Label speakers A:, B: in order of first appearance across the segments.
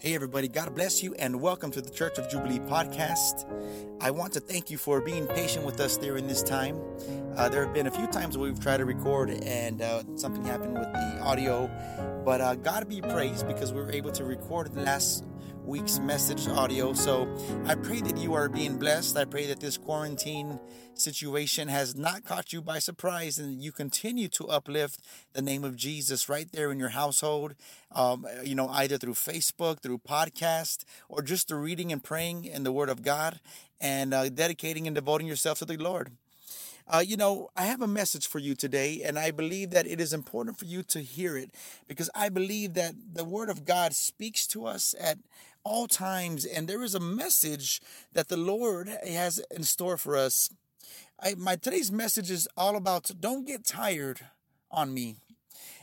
A: Hey, everybody, God bless you and welcome to the Church of Jubilee podcast. I want to thank you for being patient with us during this time. Uh, there have been a few times we've tried to record and uh, something happened with the audio, but uh, God be praised because we were able to record the last week's message audio. So I pray that you are being blessed. I pray that this quarantine situation has not caught you by surprise and you continue to uplift the name of Jesus right there in your household, um, you know, either through Facebook, through podcast, or just through reading and praying in the Word of God and uh, dedicating and devoting yourself to the Lord. Uh, you know, I have a message for you today, and I believe that it is important for you to hear it because I believe that the Word of God speaks to us at all times, and there is a message that the Lord has in store for us. I, my today's message is all about don't get tired on me.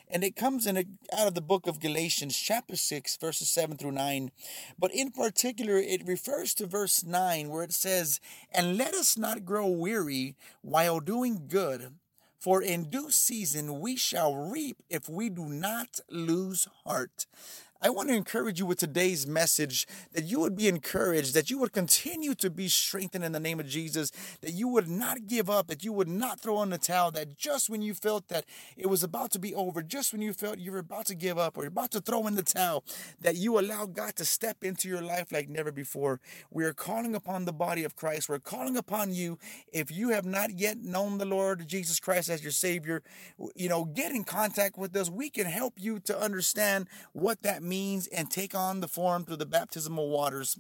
A: And it comes in a, out of the book of Galatians, chapter 6, verses 7 through 9. But in particular, it refers to verse 9, where it says, And let us not grow weary while doing good, for in due season we shall reap if we do not lose heart. I want to encourage you with today's message that you would be encouraged, that you would continue to be strengthened in the name of Jesus, that you would not give up, that you would not throw in the towel, that just when you felt that it was about to be over, just when you felt you were about to give up or about to throw in the towel, that you allow God to step into your life like never before. We are calling upon the body of Christ. We're calling upon you. If you have not yet known the Lord Jesus Christ as your Savior, you know, get in contact with us. We can help you to understand what that means means and take on the form through the baptismal waters.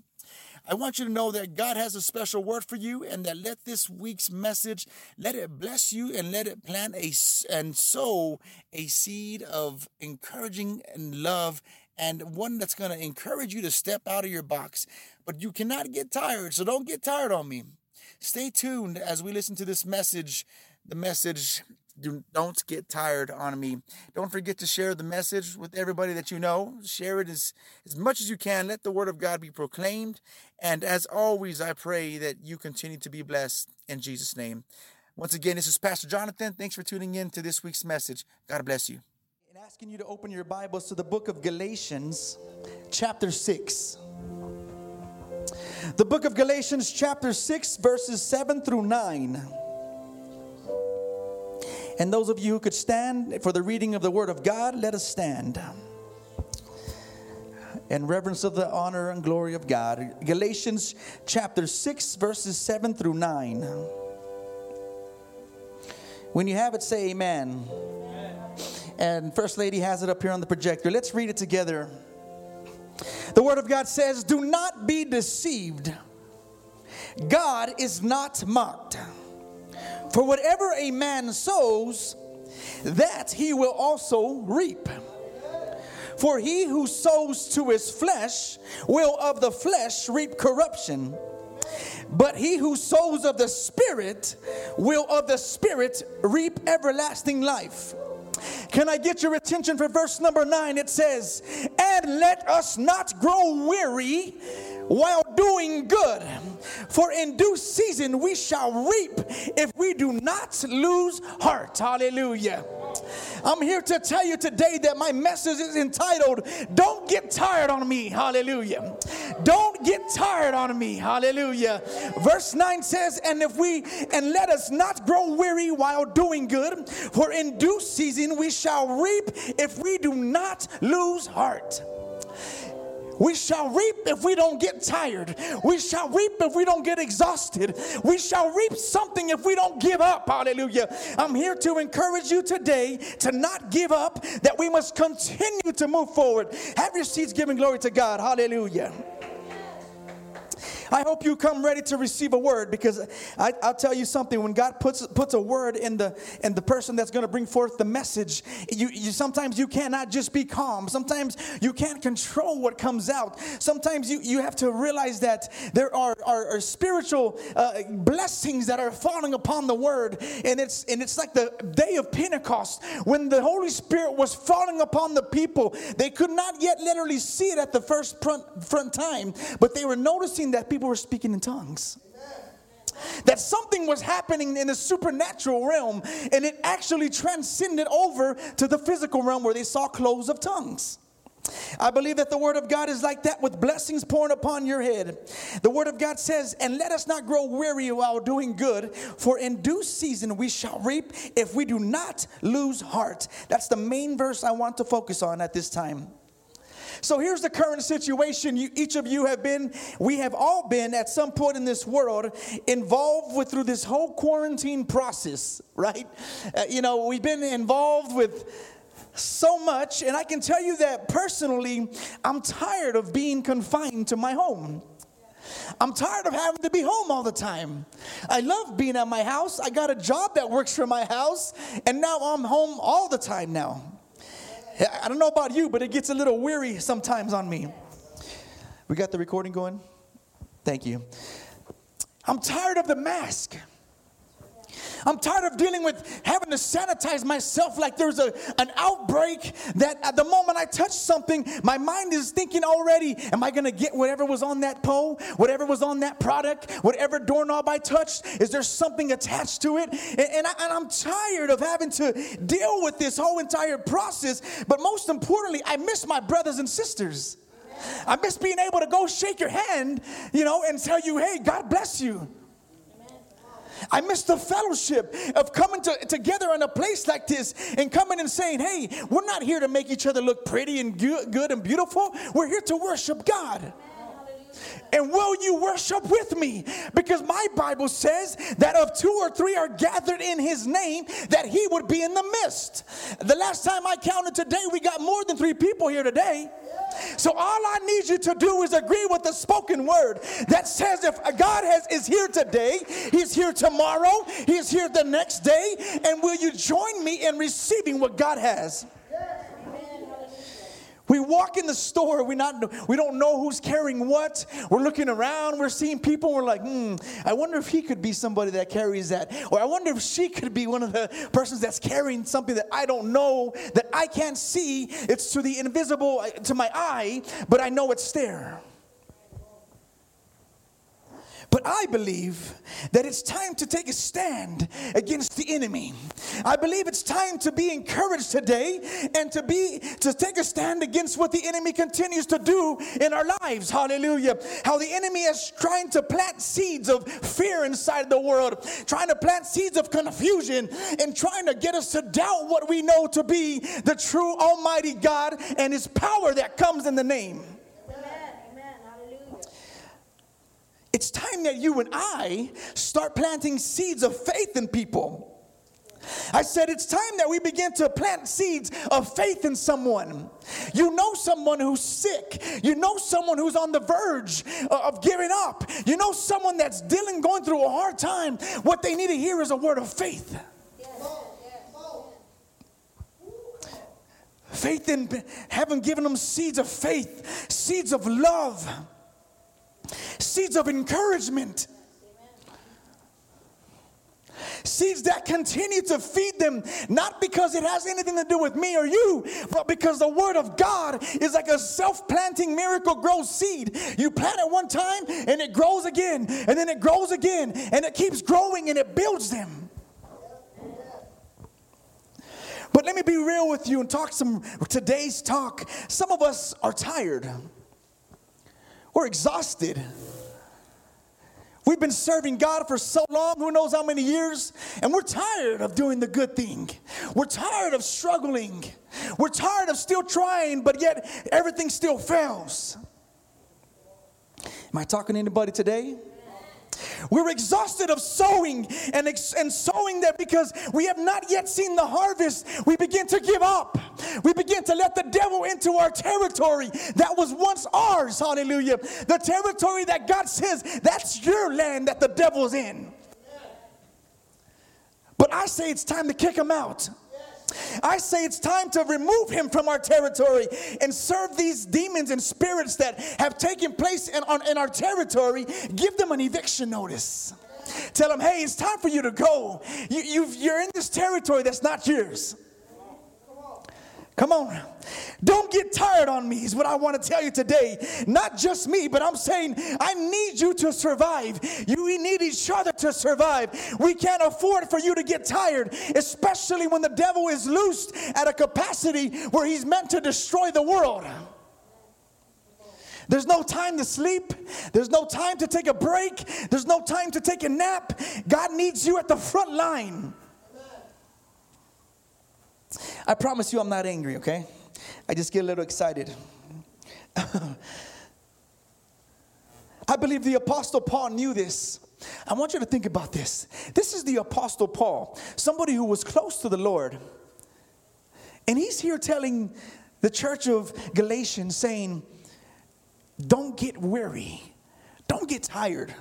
A: I want you to know that God has a special word for you and that let this week's message let it bless you and let it plant a and sow a seed of encouraging and love and one that's going to encourage you to step out of your box. But you cannot get tired, so don't get tired on me. Stay tuned as we listen to this message, the message do, don't get tired on me. Don't forget to share the message with everybody that you know. Share it as, as much as you can. Let the word of God be proclaimed. And as always, I pray that you continue to be blessed in Jesus' name. Once again, this is Pastor Jonathan. Thanks for tuning in to this week's message. God bless you.
B: And asking you to open your Bibles to the book of Galatians, chapter 6. The book of Galatians, chapter 6, verses 7 through 9. And those of you who could stand for the reading of the Word of God, let us stand. In reverence of the honor and glory of God. Galatians chapter 6, verses 7 through 9. When you have it, say amen. amen. And First Lady has it up here on the projector. Let's read it together. The Word of God says, Do not be deceived. God is not mocked. For whatever a man sows, that he will also reap. For he who sows to his flesh will of the flesh reap corruption. But he who sows of the Spirit will of the Spirit reap everlasting life. Can I get your attention for verse number nine? It says, And let us not grow weary while doing good. For in due season we shall reap if we do not lose heart. Hallelujah. I'm here to tell you today that my message is entitled, Don't Get Tired on Me. Hallelujah. Don't get tired on me. Hallelujah. Verse 9 says, And if we, and let us not grow weary while doing good, for in due season we shall reap if we do not lose heart. We shall reap if we don't get tired. We shall reap if we don't get exhausted. We shall reap something if we don't give up. Hallelujah. I'm here to encourage you today to not give up, that we must continue to move forward. Have your seats giving glory to God. Hallelujah. I hope you come ready to receive a word because I, will tell you something. When God puts puts a word in the in the person that's going to bring forth the message, you, you sometimes you cannot just be calm. Sometimes you can't control what comes out. Sometimes you, you have to realize that there are, are, are spiritual uh, blessings that are falling upon the word, and it's and it's like the day of Pentecost when the Holy Spirit was falling upon the people. They could not yet literally see it at the first front front time, but they were noticing that people were speaking in tongues that something was happening in the supernatural realm and it actually transcended over to the physical realm where they saw clothes of tongues. I believe that the Word of God is like that with blessings pouring upon your head. The Word of God says, And let us not grow weary while doing good, for in due season we shall reap if we do not lose heart. That's the main verse I want to focus on at this time. So here's the current situation you, each of you have been, we have all been at some point in this world involved with through this whole quarantine process, right? Uh, you know, we've been involved with so much, and I can tell you that personally, I'm tired of being confined to my home. I'm tired of having to be home all the time. I love being at my house. I got a job that works for my house, and now I'm home all the time now. I don't know about you, but it gets a little weary sometimes on me. We got the recording going? Thank you. I'm tired of the mask. I'm tired of dealing with having to sanitize myself like there's a, an outbreak that at the moment I touch something, my mind is thinking already, am I going to get whatever was on that pole, whatever was on that product, whatever doorknob I touched? Is there something attached to it? And, and, I, am tired of having to deal with this whole entire process. But most importantly, I miss my brothers and sisters. I miss being able to go shake your hand, you know, and tell you, hey, God bless you. I miss the fellowship of coming to, together in a place like this and coming and saying, hey, we're not here to make each other look pretty and good and beautiful. We're here to worship God. And will you worship with me? Because my Bible says that if two or three are gathered in his name, that he would be in the midst. The last time I counted today, we got more than three people here today. So all I need you to do is agree with the spoken word that says if God has, is here today, he's here tomorrow, he's here the next day, and will you join me in receiving what God has? We walk in the store, we not we don't know who's carrying what. We're looking around, we're seeing people, we're like, hmm, I wonder if he could be somebody that carries that. Or I wonder if she could be one of the persons that's carrying something that I don't know, that I can't see. It's to the invisible to my eye, but I know it's there. But I believe that it's time to take a stand against the enemy. I believe it's time to be encouraged today and to be to take a stand against what the enemy continues to do in our lives. Hallelujah. How the enemy is trying to plant seeds of fear inside the world, trying to plant seeds of confusion and trying to get us to doubt what we know to be the true almighty God and his power that comes in the name. It's time that you and I start planting seeds of faith in people. I said it's time that we begin to plant seeds of faith in someone. You know someone who's sick. You know someone who's on the verge of giving up. You know someone that's dealing, going through a hard time. What they need to hear is a word of faith. Faith in having given them seeds of faith, seeds of love seeds of encouragement. Seeds that continue to feed them, not because it has anything to do with me or you, but because the Word of God is like a self planting Miracle-Gro's seed. You plant it one time and it grows again, and then it grows again, and it keeps growing and it builds them. But let me be real with you and talk some today's talk. Some of us are tired. We're exhausted. We've been serving God for so long, who knows how many years, and we're tired of doing the good thing. We're tired of struggling. We're tired of still trying, but yet everything still fails. Am I talking to anybody today? We're exhausted of sowing and, ex- and sowing that because we have not yet seen the harvest. We begin to give up. We begin to let the devil into our territory that was once ours. Hallelujah. The territory that God says that's your land that the devil's in. But I say it's time to kick him out. I say it's time to remove him from our territory and serve these demons and spirits that have taken place in, on, in our territory. Give them an eviction notice. Tell them, hey, it's time for you to go. You, you're in this territory that's not yours. Come on. Don't get tired on me, is what I want to tell you today. Not just me, but I'm saying I need you to survive. You, we need each other to survive. We can't afford for you to get tired, especially when the devil is loosed at a capacity where he's meant to destroy the world. There's no time to sleep. There's no time to take a break. There's no time to take a nap. God needs you at the front line. I promise you, I'm not angry, okay? I just get a little excited. I believe the Apostle Paul knew this. I want you to think about this. This is the Apostle Paul, somebody who was close to the Lord. And he's here telling the church of Galatians, saying, Don't get weary, don't get tired.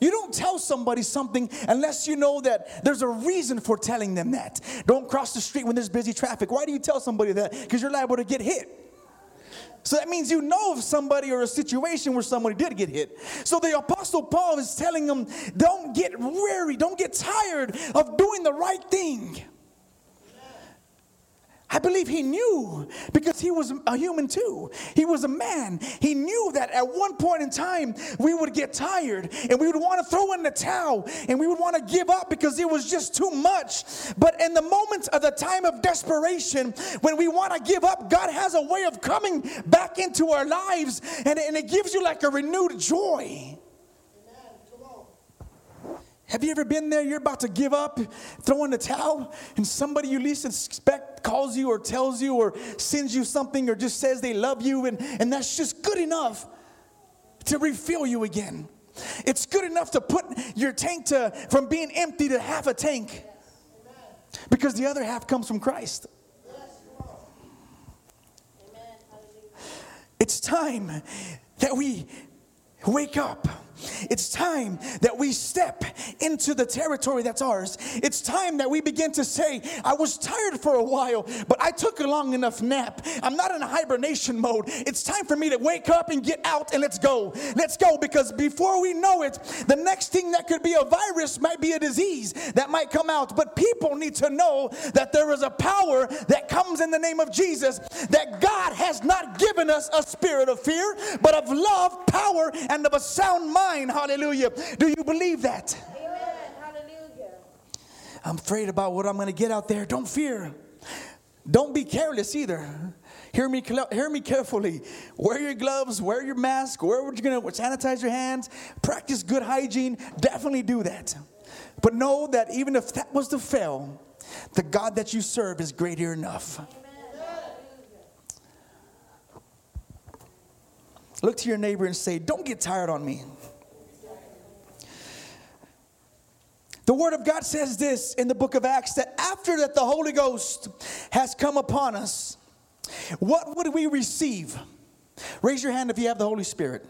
B: You don't tell somebody something unless you know that there's a reason for telling them that. Don't cross the street when there's busy traffic. Why do you tell somebody that? Because you're liable to get hit. So that means you know of somebody or a situation where somebody did get hit. So the Apostle Paul is telling them, don't get weary, don't get tired of doing the right thing. I believe he knew because he was a human too. He was a man. He knew that at one point in time we would get tired and we would want to throw in the towel and we would want to give up because it was just too much. But in the moments of the time of desperation, when we want to give up, God has a way of coming back into our lives and, and it gives you like a renewed joy. Have you ever been there? You're about to give up, throw in the towel, and somebody you least expect calls you or tells you or sends you something or just says they love you, and, and that's just good enough to refill you again. It's good enough to put your tank to from being empty to half a tank. Because the other half comes from Christ. It's time that we wake up it's time that we step into the territory that's ours. It's time that we begin to say, I was tired for a while, but I took a long enough nap. I'm not in hibernation mode. It's time for me to wake up and get out and let's go. Let's go because before we know it, the next thing that could be a virus might be a disease that might come out. But people need to know that there is a power that comes in the name of Jesus, that God has not given us a spirit of fear, but of love, power, and of a sound mind Hallelujah. Do you believe that? Amen. Hallelujah. I'm afraid about what I'm going to get out there. Don't fear. Don't be careless either. Hear me, hear me carefully. Wear your gloves, wear your mask, wear what you're going to sanitize your hands, practice good hygiene. Definitely do that. But know that even if that was to fail, the God that you serve is greater enough. Look to your neighbor and say, Don't get tired on me. The Word of God says this in the book of Acts that after that the Holy Ghost has come upon us, what would we receive? Raise your hand if you have the Holy Spirit.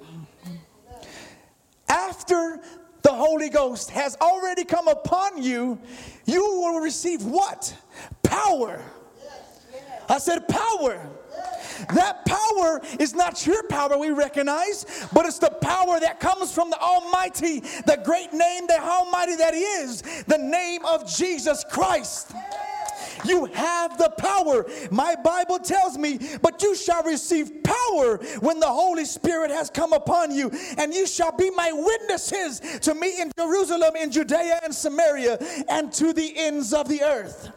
B: After the Holy Ghost has already come upon you, you will receive what? Power. I said power. That power is not your power, we recognize, but it's the power that comes from the Almighty, the great name, the Almighty that is, the name of Jesus Christ. You have the power. My Bible tells me, but you shall receive power when the Holy Spirit has come upon you, and you shall be my witnesses to me in Jerusalem, in Judea and Samaria, and to the ends of the earth.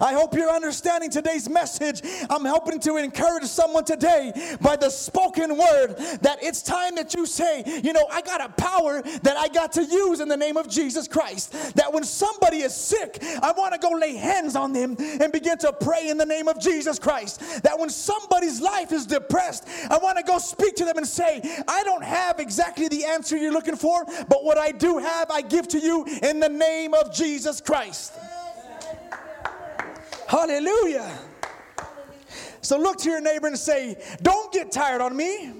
B: I hope you're understanding today's message. I'm helping to encourage someone today by the spoken word that it's time that you say, you know, I got a power that I got to use in the name of Jesus Christ. That when somebody is sick, I want to go lay hands on them and begin to pray in the name of Jesus Christ. That when somebody's life is depressed, I want to go speak to them and say, I don't have exactly the answer you're looking for, but what I do have, I give to you in the name of Jesus Christ. Hallelujah. So look to your neighbor and say, Don't get tired on me.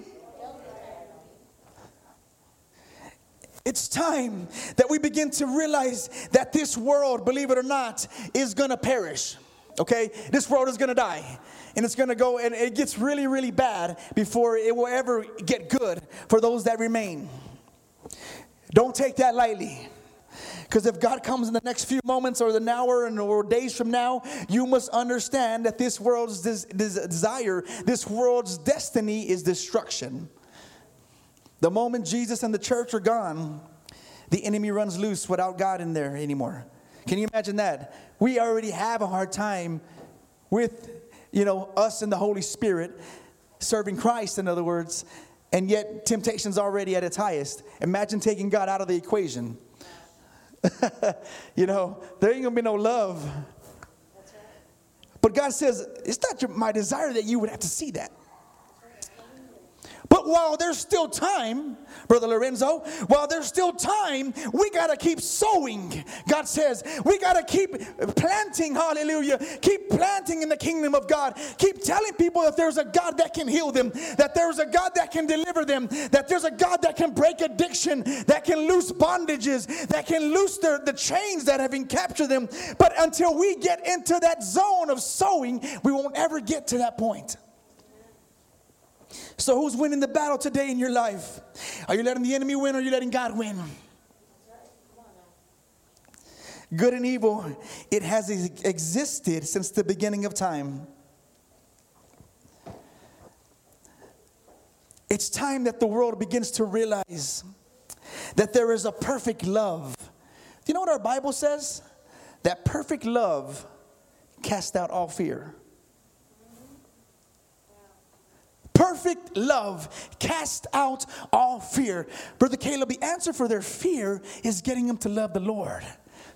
B: It's time that we begin to realize that this world, believe it or not, is to perish. Okay? This world is to die. And it's to go, and it gets really, really bad before it will ever get good for those that remain. Don't take that lightly. Because if God comes in the next few moments or the hour and or days from now, you must understand that this world's des- des- desire, this world's destiny is destruction. The moment Jesus and the church are gone, the enemy runs loose without God in there anymore. Can you imagine that? We already have a hard time with, you know, us and the Holy Spirit serving Christ, in other words. and yet temptation's already at its highest. Imagine taking God out of the equation. you know, there ain't gonna be no love. But God says, it's not your, my desire that you would have to see that. But while there's still time, Brother Lorenzo, while there's still time, we got to keep sowing. God says, we got to keep planting, hallelujah. Keep planting in the kingdom of God. Keep telling people that there's a God that can heal them, that there's a God that can deliver them, that there's a God that can break addiction, that can loose bondages, that can loose the, the chains that have been captured them. But until we get into that zone of sowing, we won't ever get to that point. So, who's winning the battle today in your life? Are you letting the enemy win or are you letting God win? Good and evil, it has existed since the beginning of time. It's time that the world begins to realize that there is a perfect love. Do you know what our Bible says? That perfect love casts out all fear. Perfect love cast out all fear. Brother Caleb, the answer for their fear is getting them to love the Lord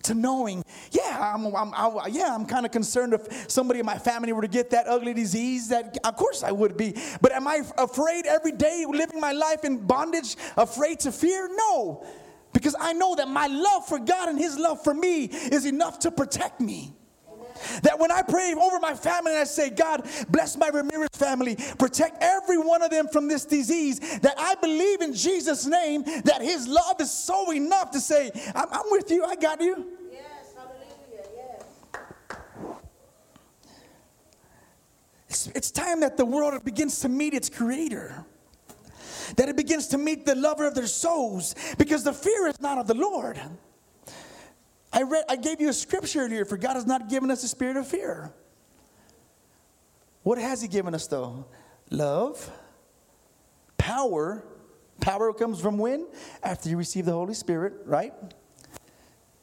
B: to knowing, yeah, I'm, I'm yeah, I'm kind of concerned if somebody in my family were to get that ugly disease. That of course I would be. But am I afraid every day living my life in bondage, afraid to fear? No, because I know that my love for God and His love for me is enough to protect me. That when I pray over my family and I say, God, bless my Ramirez family, protect every one of them from this disease, that I believe in Jesus' name that His love is so enough to say, I'm, I'm with you, I got you. Yes, hallelujah, yes. It's, it's time that the world begins to meet its creator that it begins to meet the lover of their souls because the fear is not of the Lord. I read I gave you a scripture earlier for God has not given us a spirit of fear. What has he given us though? Love, power. Power comes from when? After you receive the Holy Spirit, right?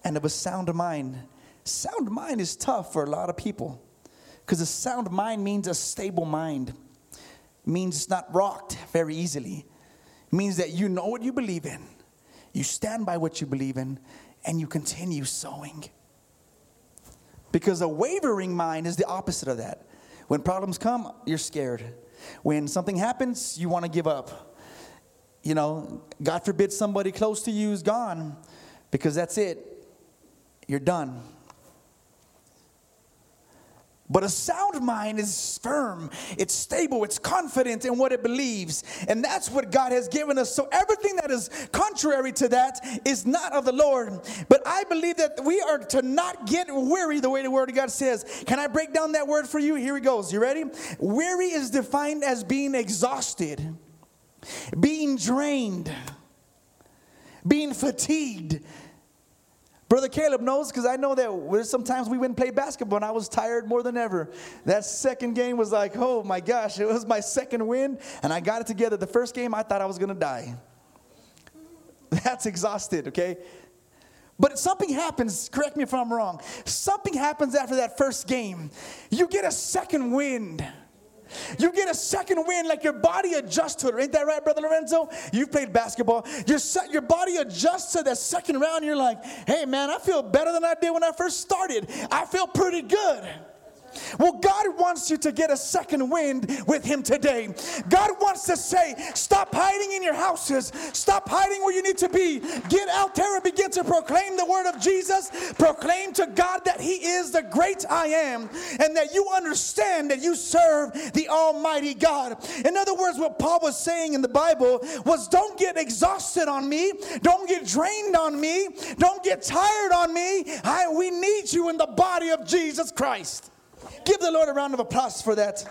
B: And of a sound mind. Sound mind is tough for a lot of people because a sound mind means a stable mind. It means it's not rocked very easily. It means that you know what you believe in. You stand by what you believe in and you continue sowing. Because a wavering mind is the opposite of that. When problems come, you're scared. When something happens, you want to give up. You know, God forbid somebody close to you is gone because that's it. You're done. But a sound mind is firm, it's stable, it's confident in what it believes. And that's what God has given us. So everything that is contrary to that is not of the Lord. But I believe that we are to not get weary the way the Word of God says. Can I break down that word for you? Here it goes. You ready? Weary is defined as being exhausted, being drained, being fatigued Brother Caleb knows because I know that sometimes we went and played basketball and I was tired more than ever. That second game was like, oh my gosh, it was my second win and I got it together. The first game, I thought I was going to die. That's exhausted, okay? But something happens, correct me if I'm wrong. Something happens after that first game. You get a second wind. You get a second win, like your body adjusts to it. Ain't that right, Brother Lorenzo? You've played basketball. Your, your body adjusts to that second round. You're like, hey, man, I feel better than I did when I first started. I feel pretty good. Well, God wants you to get a second wind with Him today. God wants to say, stop hiding in your houses, stop hiding where you need to be. Get out there and begin to proclaim the word of Jesus. Proclaim to God that He is the great I am and that you understand that you serve the Almighty God. In other words, what Paul was saying in the Bible was don't get exhausted on me, don't get drained on me, don't get tired on me. I, we need you in the body of Jesus Christ. Give the Lord a round of applause for that.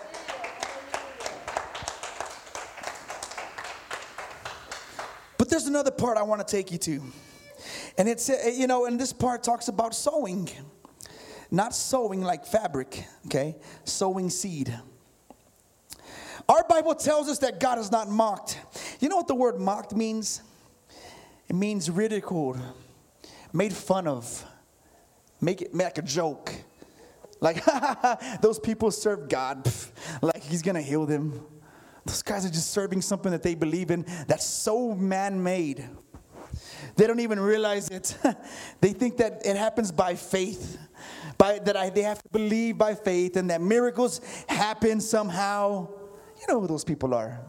B: But there's another part I want to take you to. And it's, uh, you know, and this part talks about sowing. Not sowing like fabric, okay? Sowing seed. Our Bible tells us that God is not mocked. You know what the word mocked means? It means ridiculed, made fun of, make it make a joke. Like, those people serve God. Like, He's going to heal them. Those guys are just serving something that they believe in that's so man made. They don't even realize it. they think that it happens by faith, by, that I, they have to believe by faith, and that miracles happen somehow. You know who those people are.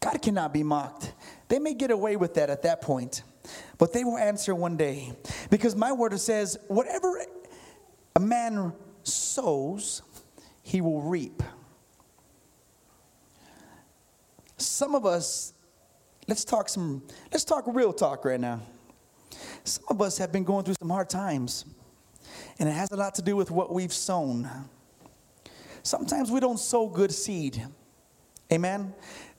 B: God cannot be mocked. They may get away with that at that point, but they will answer one day. Because my word says, whatever a man sows, he will reap. Some of us, let's talk some, let's talk real talk right now. Some of us have been going through some hard times, and it has a lot to do with what we've sown. Sometimes we don't sow good seed. Amen.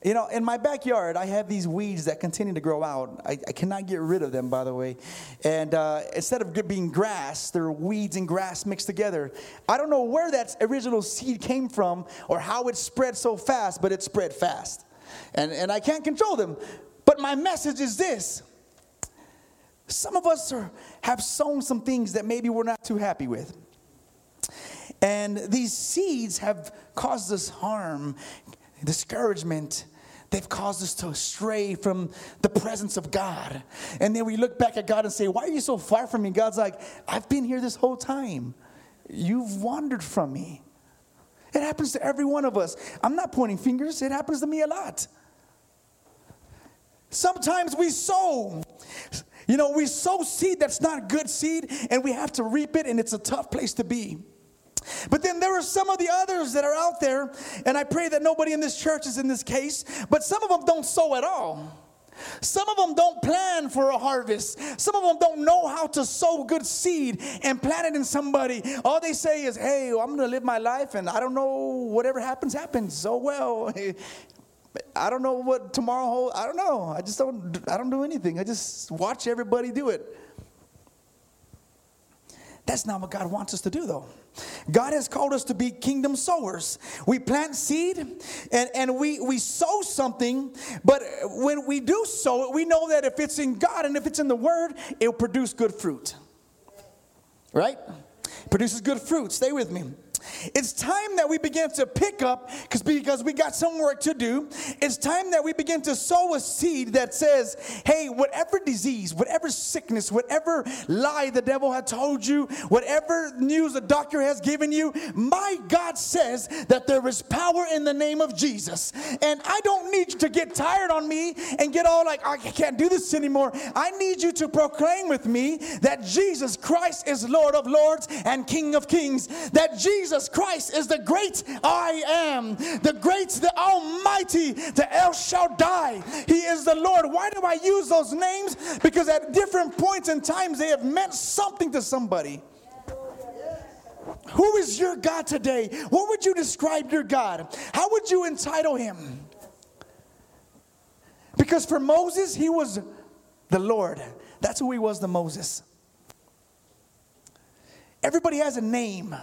B: You know, in my backyard, I have these weeds that continue to grow out. I, I cannot get rid of them, by the way. And uh, instead of being grass, they're weeds and grass mixed together. I don't know where that original seed came from or how it spread so fast, but it spread fast. And, and I can't control them. But my message is this some of us are, have sown some things that maybe we're not too happy with. And these seeds have caused us harm, discouragement. They've caused us to stray from the presence of God. And then we look back at God and say, Why are you so far from me? God's like, I've been here this whole time. You've wandered from me. It happens to every one of us. I'm not pointing fingers, it happens to me a lot. Sometimes we sow. You know, we sow seed that's not good seed, and we have to reap it, and it's a tough place to be. But then there are some of the others that are out there, and I pray that nobody in this church is in this case, but some of them don't sow at all. Some of them don't plan for a harvest. Some of them don't know how to sow good seed and plant it in somebody. All they say is, hey, I'm going to live my life and I don't know, whatever happens, happens. Oh, well. I don't know what tomorrow holds. I don't know. I just don't, I don't do anything. I just watch everybody do it. That's not what God wants us to do, though. God has called us to be kingdom sowers. We plant seed and, and we, we sow something, but when we do sow it, we know that if it's in God and if it's in the Word, it'll produce good fruit. Right? Produces good fruit. Stay with me. It's time that we begin to pick up because we got some work to do. It's time that we begin to sow a seed that says, "Hey, whatever disease, whatever sickness, whatever lie the devil had told you, whatever news the doctor has given you, my God says that there is power in the name of Jesus. And I don't need you to get tired on me and get all like, oh, I can't do this anymore. I need you to proclaim with me that Jesus Christ is Lord of Lords and King of Kings. That Jesus Jesus Christ is the great I am, the great, the Almighty, the El Shaddai. He is the Lord. Why do I use those names? Because at different points in times they have meant something to somebody. Who is your God today? What would you describe your God? How would you entitle him? Because for Moses, he was the Lord. That's who he was to Moses. Everybody has a name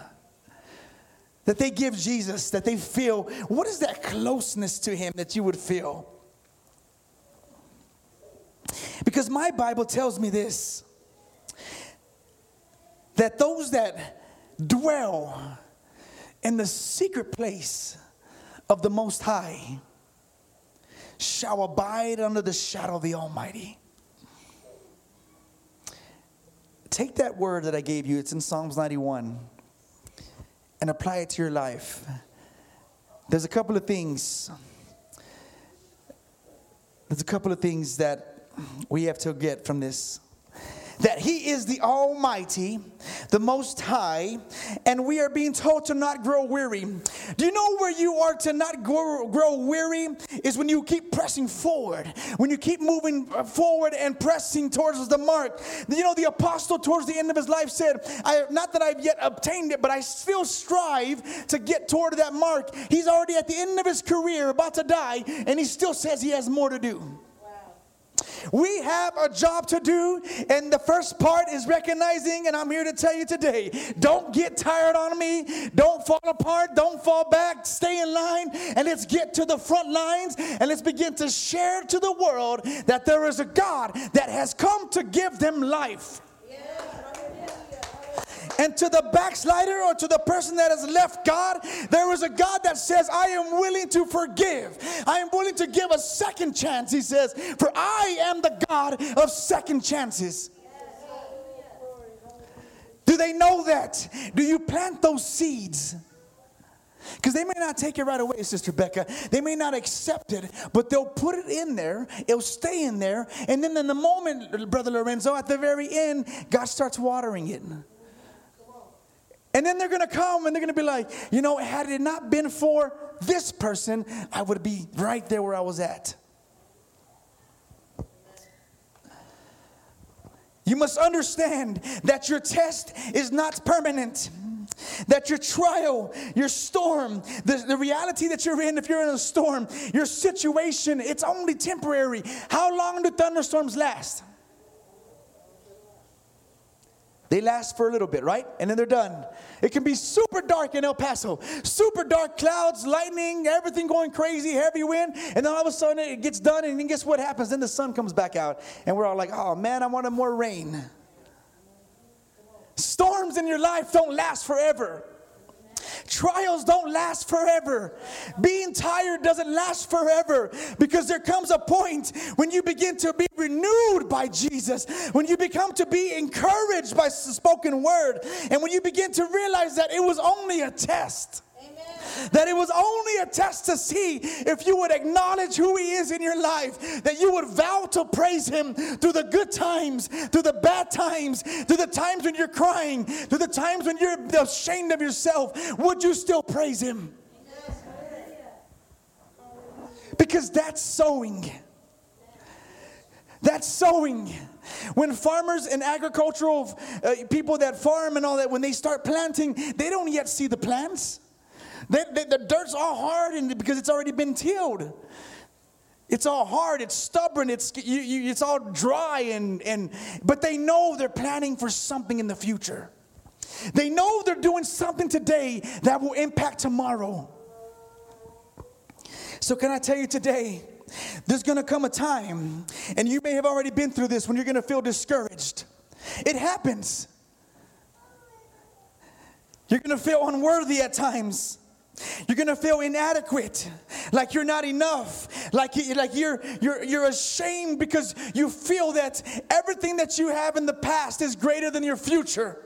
B: that they give Jesus, that they feel, what is that closeness to Him that you would feel? Because my Bible tells me this that those that dwell in the secret place of the Most High shall abide under the shadow of the Almighty. Take that word that I gave you, it's in Psalms 91 and apply it to your life. There's a couple of things. There's a couple of things that we have to get from this that He is the Almighty, the Most High, and we are being told to not grow weary. Do you know where you are to not grow, grow weary? Is when you keep pressing forward, when you keep moving forward and pressing towards the mark. You know, the apostle towards the end of his life said, I, Not that I've yet obtained it, but I still strive to get toward that mark. He's already at the end of his career, about to die, and he still says he has more to do. We have a job to do, and the first part is recognizing, and I'm here to tell you today don't get tired on me, don't fall apart, don't fall back, stay in line, and let's get to the front lines and let's begin to share to the world that there is a God that has come to give them life. And to the backslider or to the person that has left God, there is a God that says, I am willing to forgive. I am willing to give a second chance, he says, for I am the God of second chances. Do they know that? Do you plant those seeds? Because they may not take it right away, Sister Becca. They may not accept it, but they'll put it in there. It'll stay in there. And then in the moment, Brother Lorenzo, at the very end, God starts watering it. And then they're going to come and they're going to be like, you know, had it not been for this person, I would be right there where I was at. You must understand that your test is not permanent. That your trial, your storm, the, the reality that you're in, if you're in a storm, your situation, it's only temporary. How long do thunderstorms last? They last for a little bit, right? And then they're done. It can be super dark in El Paso. Super dark clouds, lightning, everything going crazy, heavy wind. And then all of a sudden it gets done, and then guess what happens? Then the sun comes back out. And we're all like, oh man, I wanted more rain. Storms in your life don't last forever. Trials don't last forever. Being tired doesn't last forever because there comes a point when you begin to be renewed by Jesus, when you become to be encouraged by the spoken word, and when you begin to realize that it was only a test. That it was only a test to see if you would acknowledge who He is in your life, that you would vow to praise Him through the good times, through the bad times, through the times when you're crying, through the times when you're ashamed of yourself. Would you still praise Him? Because that's sowing. That's sowing. When farmers and agricultural uh, people that farm and all that, when they start planting, they don't yet see the plants. They, they, the dirt's all hard because it's already been tilled. It's all hard, it's stubborn, it's, you, you, it's all dry, and, and, but they know they're planning for something in the future. They know they're doing something today that will impact tomorrow. So, can I tell you today, there's gonna come a time, and you may have already been through this when you're gonna feel discouraged. It happens. You're gonna feel unworthy at times. You're gonna feel inadequate, like you're not enough, like, you, like you're, you're, you're ashamed because you feel that everything that you have in the past is greater than your future.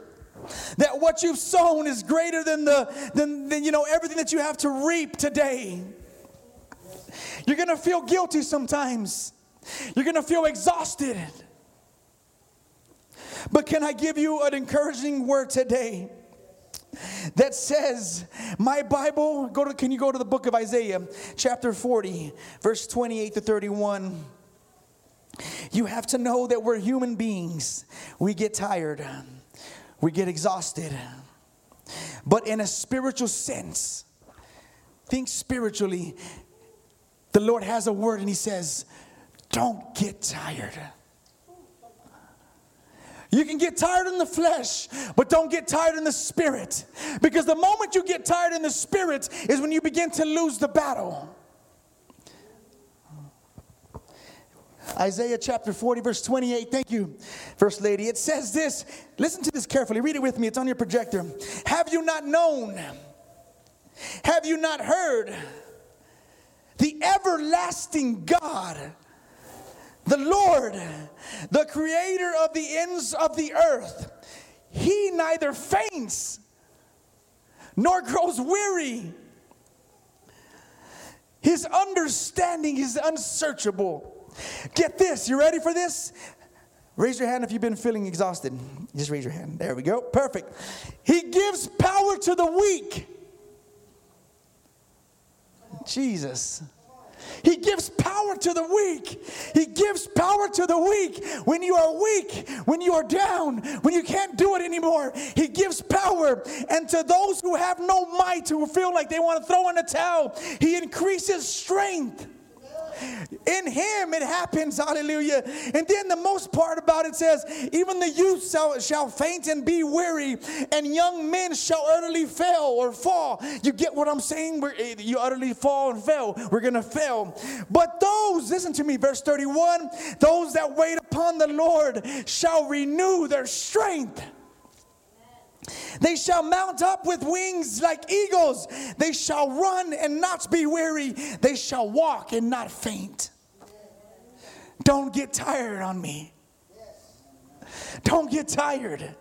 B: That what you've sown is greater than the than, than you know everything that you have to reap today. You're gonna feel guilty sometimes. You're gonna feel exhausted. But can I give you an encouraging word today? That says, My Bible, go to, can you go to the book of Isaiah, chapter 40, verse 28 to 31? You have to know that we're human beings. We get tired, we get exhausted. But in a spiritual sense, think spiritually, the Lord has a word and He says, Don't get tired. You can get tired in the flesh, but don't get tired in the spirit. Because the moment you get tired in the spirit is when you begin to lose the battle. Isaiah chapter 40, verse 28. Thank you, First Lady. It says this. Listen to this carefully. Read it with me. It's on your projector. Have you not known? Have you not heard? The everlasting God the Lord, the creator of the ends of the earth, he neither faints nor grows weary. His understanding is unsearchable. Get this, you ready for this? Raise your hand if you've been feeling exhausted. Just raise your hand. There we go. Perfect. He gives power to the weak. Jesus. He gives power to the weak. He gives power to the weak. When you are weak, when you are down, when you can't do it anymore, He gives power. And to those who have no might, who feel like they want to throw in a towel, He increases strength. In him it happens, hallelujah. And then the most part about it says, even the youth shall, shall faint and be weary, and young men shall utterly fail or fall. You get what I'm saying? We're, eh, you utterly fall and fail. We're gonna fail. But those, listen to me, verse 31 those that wait upon the Lord shall renew their strength. They shall mount up with wings like eagles. They shall run and not be weary. They shall walk and not faint. Don't get tired on me. Don't get tired.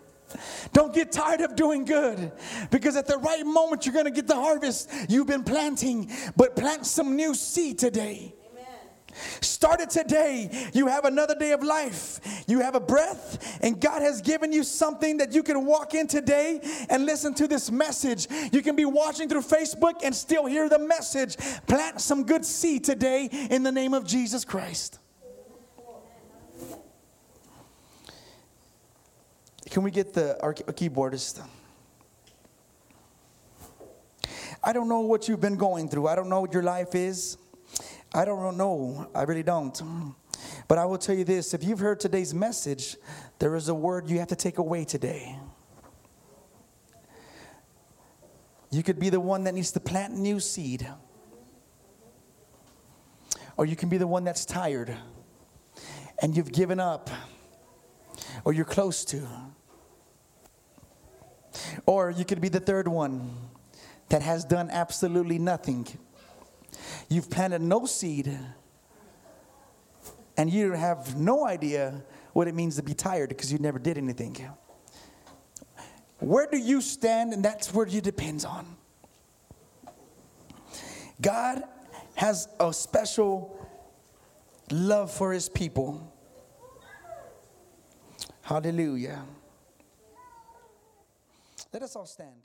B: Don't get tired of doing good because at the right moment you're going to get the harvest you've been planting. But plant some new seed today. Start it today. You have another day of life. You have a breath, and God has given you something that you can walk in today and listen to this message. You can be watching through Facebook and still hear the message. Plant some good seed today in the name of Jesus Christ. Can we get the our keyboardist? I don't know what you've been going through. I don't know what your life is. I don't know. I really don't. But I will tell you this if you've heard today's message, there is a word you have to take away today. You could be the one that needs to plant new seed, or you can be the one that's tired and you've given up, or you're close to. Or you could be the third one that has done absolutely nothing You've planted no seed, and you have no idea what it means to be tired because you never did anything. Where do you stand? And that's where you depends on. God has a special love for his people. Hallelujah. Let us all stand.